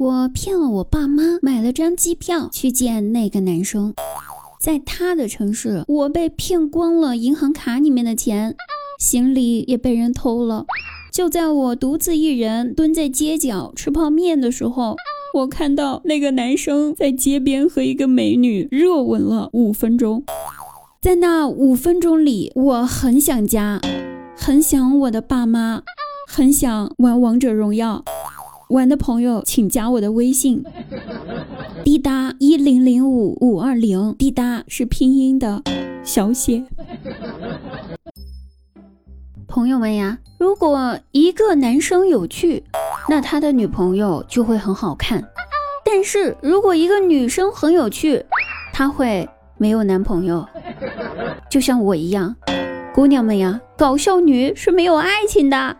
我骗了我爸妈，买了张机票去见那个男生。在他的城市，我被骗光了银行卡里面的钱，行李也被人偷了。就在我独自一人蹲在街角吃泡面的时候，我看到那个男生在街边和一个美女热吻了五分钟。在那五分钟里，我很想家，很想我的爸妈，很想玩王者荣耀。玩的朋友，请加我的微信，滴答一零零五五二零，滴答是拼音的小写。朋友们呀，如果一个男生有趣，那他的女朋友就会很好看；但是如果一个女生很有趣，她会没有男朋友，就像我一样。姑娘们呀，搞笑女是没有爱情的。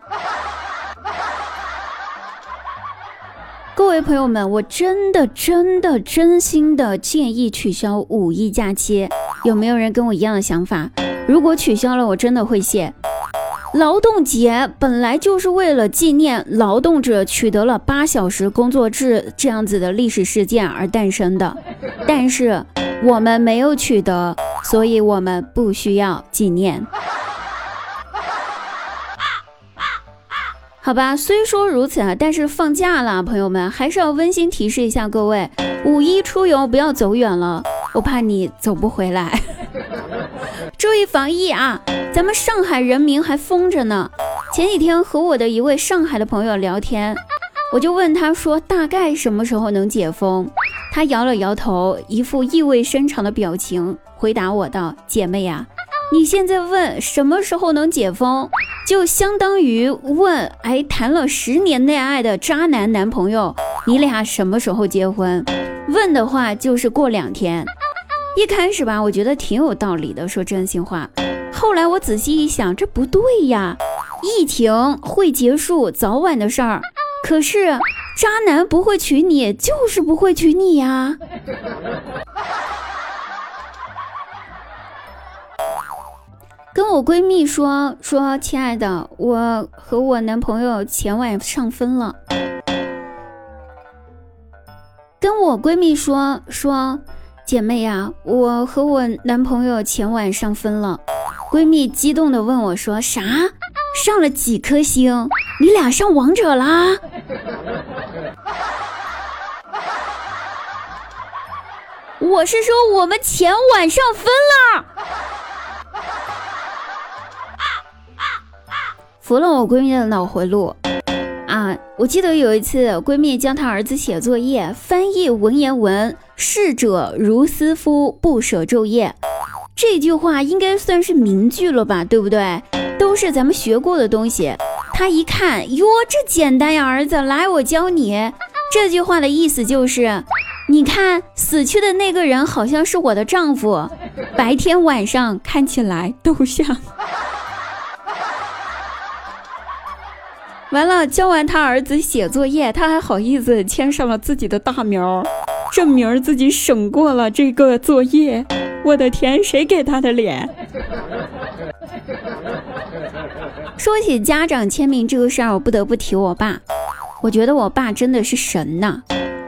各位朋友们，我真的真的真心的建议取消五一假期，有没有人跟我一样的想法？如果取消了，我真的会谢。劳动节本来就是为了纪念劳动者取得了八小时工作制这样子的历史事件而诞生的，但是我们没有取得，所以我们不需要纪念。好吧，虽说如此啊，但是放假了，朋友们还是要温馨提示一下各位：五一出游不要走远了，我怕你走不回来。注意防疫啊！咱们上海人民还封着呢。前几天和我的一位上海的朋友聊天，我就问他说大概什么时候能解封，他摇了摇头，一副意味深长的表情，回答我道：“姐妹呀。”你现在问什么时候能解封，就相当于问哎谈了十年恋爱的渣男男朋友，你俩什么时候结婚？问的话就是过两天。一开始吧，我觉得挺有道理的，说真心话。后来我仔细一想，这不对呀，疫情会结束，早晚的事儿。可是渣男不会娶你，就是不会娶你呀。跟我闺蜜说说，亲爱的，我和我男朋友前晚上分了。跟我闺蜜说说，姐妹呀，我和我男朋友前晚上分了。闺蜜激动的问我说啥？上了几颗星？你俩上王者啦？我是说我们前晚上分了。服了我闺蜜的脑回路啊！我记得有一次，闺蜜教她儿子写作业，翻译文言文“逝者如斯夫，不舍昼夜”这句话应该算是名句了吧？对不对？都是咱们学过的东西。她一看，哟，这简单呀，儿子，来，我教你。这句话的意思就是，你看死去的那个人好像是我的丈夫，白天晚上看起来都像。完了，教完他儿子写作业，他还好意思签上了自己的大名，证明自己省过了这个作业。我的天，谁给他的脸？说起家长签名这个事儿，我不得不提我爸。我觉得我爸真的是神呐！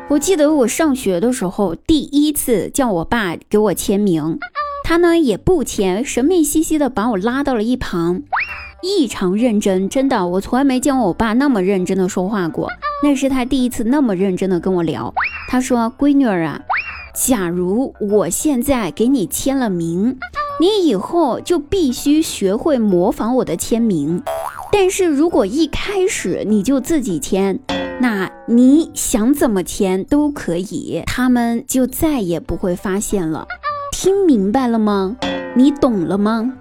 我记得我上学的时候，第一次叫我爸给我签名，他呢也不签，神秘兮兮的把我拉到了一旁。异常认真，真的，我从来没见过我爸那么认真的说话过。那是他第一次那么认真的跟我聊。他说：“闺女儿啊，假如我现在给你签了名，你以后就必须学会模仿我的签名。但是如果一开始你就自己签，那你想怎么签都可以，他们就再也不会发现了。听明白了吗？你懂了吗？”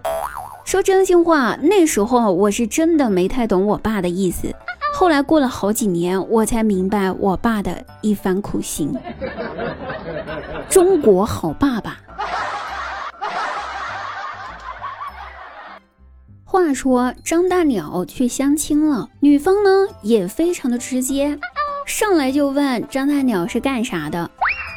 说真心话，那时候我是真的没太懂我爸的意思。后来过了好几年，我才明白我爸的一番苦心。中国好爸爸。话说张大鸟去相亲了，女方呢也非常的直接，上来就问张大鸟是干啥的。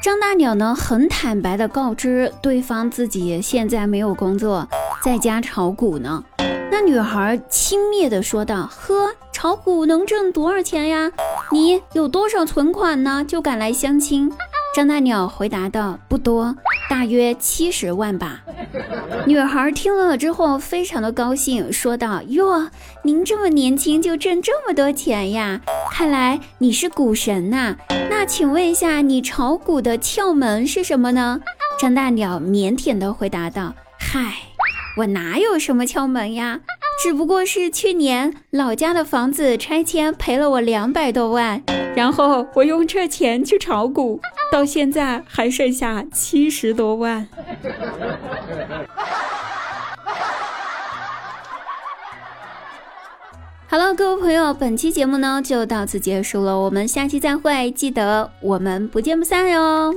张大鸟呢很坦白的告知对方自己现在没有工作。在家炒股呢，那女孩轻蔑的说道：“呵，炒。”股能挣多少钱呀？你有多少存款呢？就敢来相亲？张大鸟回答道：“不多，大约七十万吧。”女孩听了之后非常的高兴，说道：“哟，您这么年轻就挣这么多钱呀？看来你是股神呐。请问一下，你炒股的窍门是什么呢？”张大鸟腼腆的回答道：“嗨，我哪有什么窍门呀？只不过是去年老家的房子拆迁赔了我两百多万，然后我用这钱去炒股。”到现在还剩下七十多万。好了，各位朋友，本期节目呢就到此结束了，我们下期再会，记得我们不见不散哟。